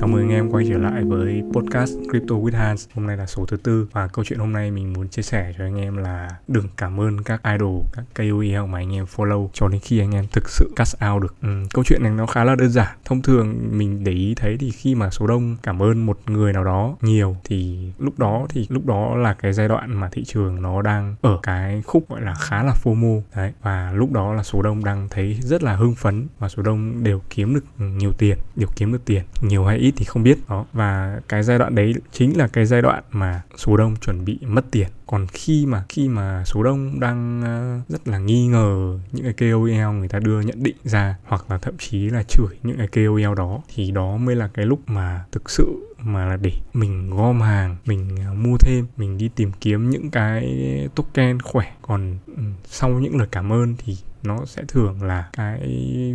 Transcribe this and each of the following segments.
chào mừng anh em quay trở lại với podcast Crypto with Hans. Hôm nay là số thứ tư và câu chuyện hôm nay mình muốn chia sẻ cho anh em là đừng cảm ơn các idol, các KOL mà anh em follow cho đến khi anh em thực sự cast out được. Ừ, câu chuyện này nó khá là đơn giản. Thông thường mình để ý thấy thì khi mà số đông cảm ơn một người nào đó nhiều thì lúc đó thì lúc đó là cái giai đoạn mà thị trường nó đang ở cái khúc gọi là khá là FOMO đấy và lúc đó là số đông đang thấy rất là hưng phấn và số đông đều kiếm được nhiều tiền, đều kiếm được tiền nhiều hay ít thì không biết. Đó, và cái giai đoạn đấy chính là cái giai đoạn mà số đông chuẩn bị mất tiền. Còn khi mà khi mà số đông đang ờ, rất là nghi ngờ những cái KOL người ta đưa nhận định ra, hoặc là thậm chí là chửi những cái KOL đó, thì đó mới là cái lúc mà thực sự mà là để mình gom hàng, mình ờ, mua thêm, mình đi tìm kiếm những cái token khỏe. Còn ừ, sau những lời cảm ơn thì nó sẽ thường là cái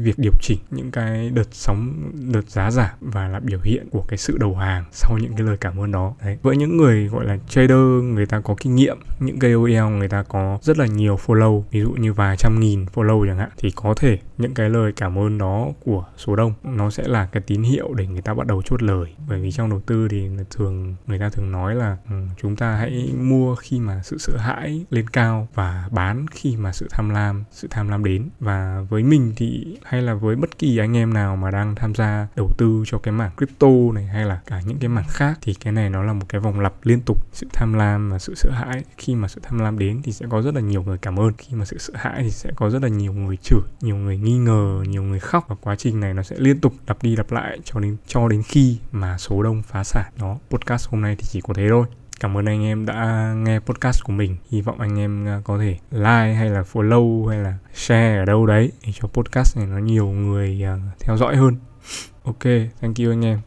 việc điều chỉnh những cái đợt sóng đợt giá giảm và là biểu hiện của cái sự đầu hàng sau những cái lời cảm ơn đó. Đấy với những người gọi là trader người ta có kinh nghiệm những KOL người ta có rất là nhiều follow ví dụ như vài trăm nghìn follow chẳng hạn thì có thể những cái lời cảm ơn đó của số đông nó sẽ là cái tín hiệu để người ta bắt đầu chốt lời. Bởi vì trong đầu tư thì thường người ta thường nói là ừ, chúng ta hãy mua khi mà sự sợ hãi lên cao và bán khi mà sự tham lam sự tham lam làm đến. Và với mình thì hay là với bất kỳ anh em nào mà đang tham gia đầu tư cho cái mảng crypto này hay là cả những cái mảng khác thì cái này nó là một cái vòng lặp liên tục. Sự tham lam và sự sợ hãi. Khi mà sự tham lam đến thì sẽ có rất là nhiều người cảm ơn. Khi mà sự sợ hãi thì sẽ có rất là nhiều người chửi, nhiều người nghi ngờ, nhiều người khóc. Và quá trình này nó sẽ liên tục lặp đi lặp lại cho đến cho đến khi mà số đông phá sản. Đó, podcast hôm nay thì chỉ có thế thôi. Cảm ơn anh em đã nghe podcast của mình. Hy vọng anh em à, có thể like hay là follow hay là share ở đâu đấy để cho podcast này nó nhiều người à, theo dõi hơn. Ok, thank you anh em.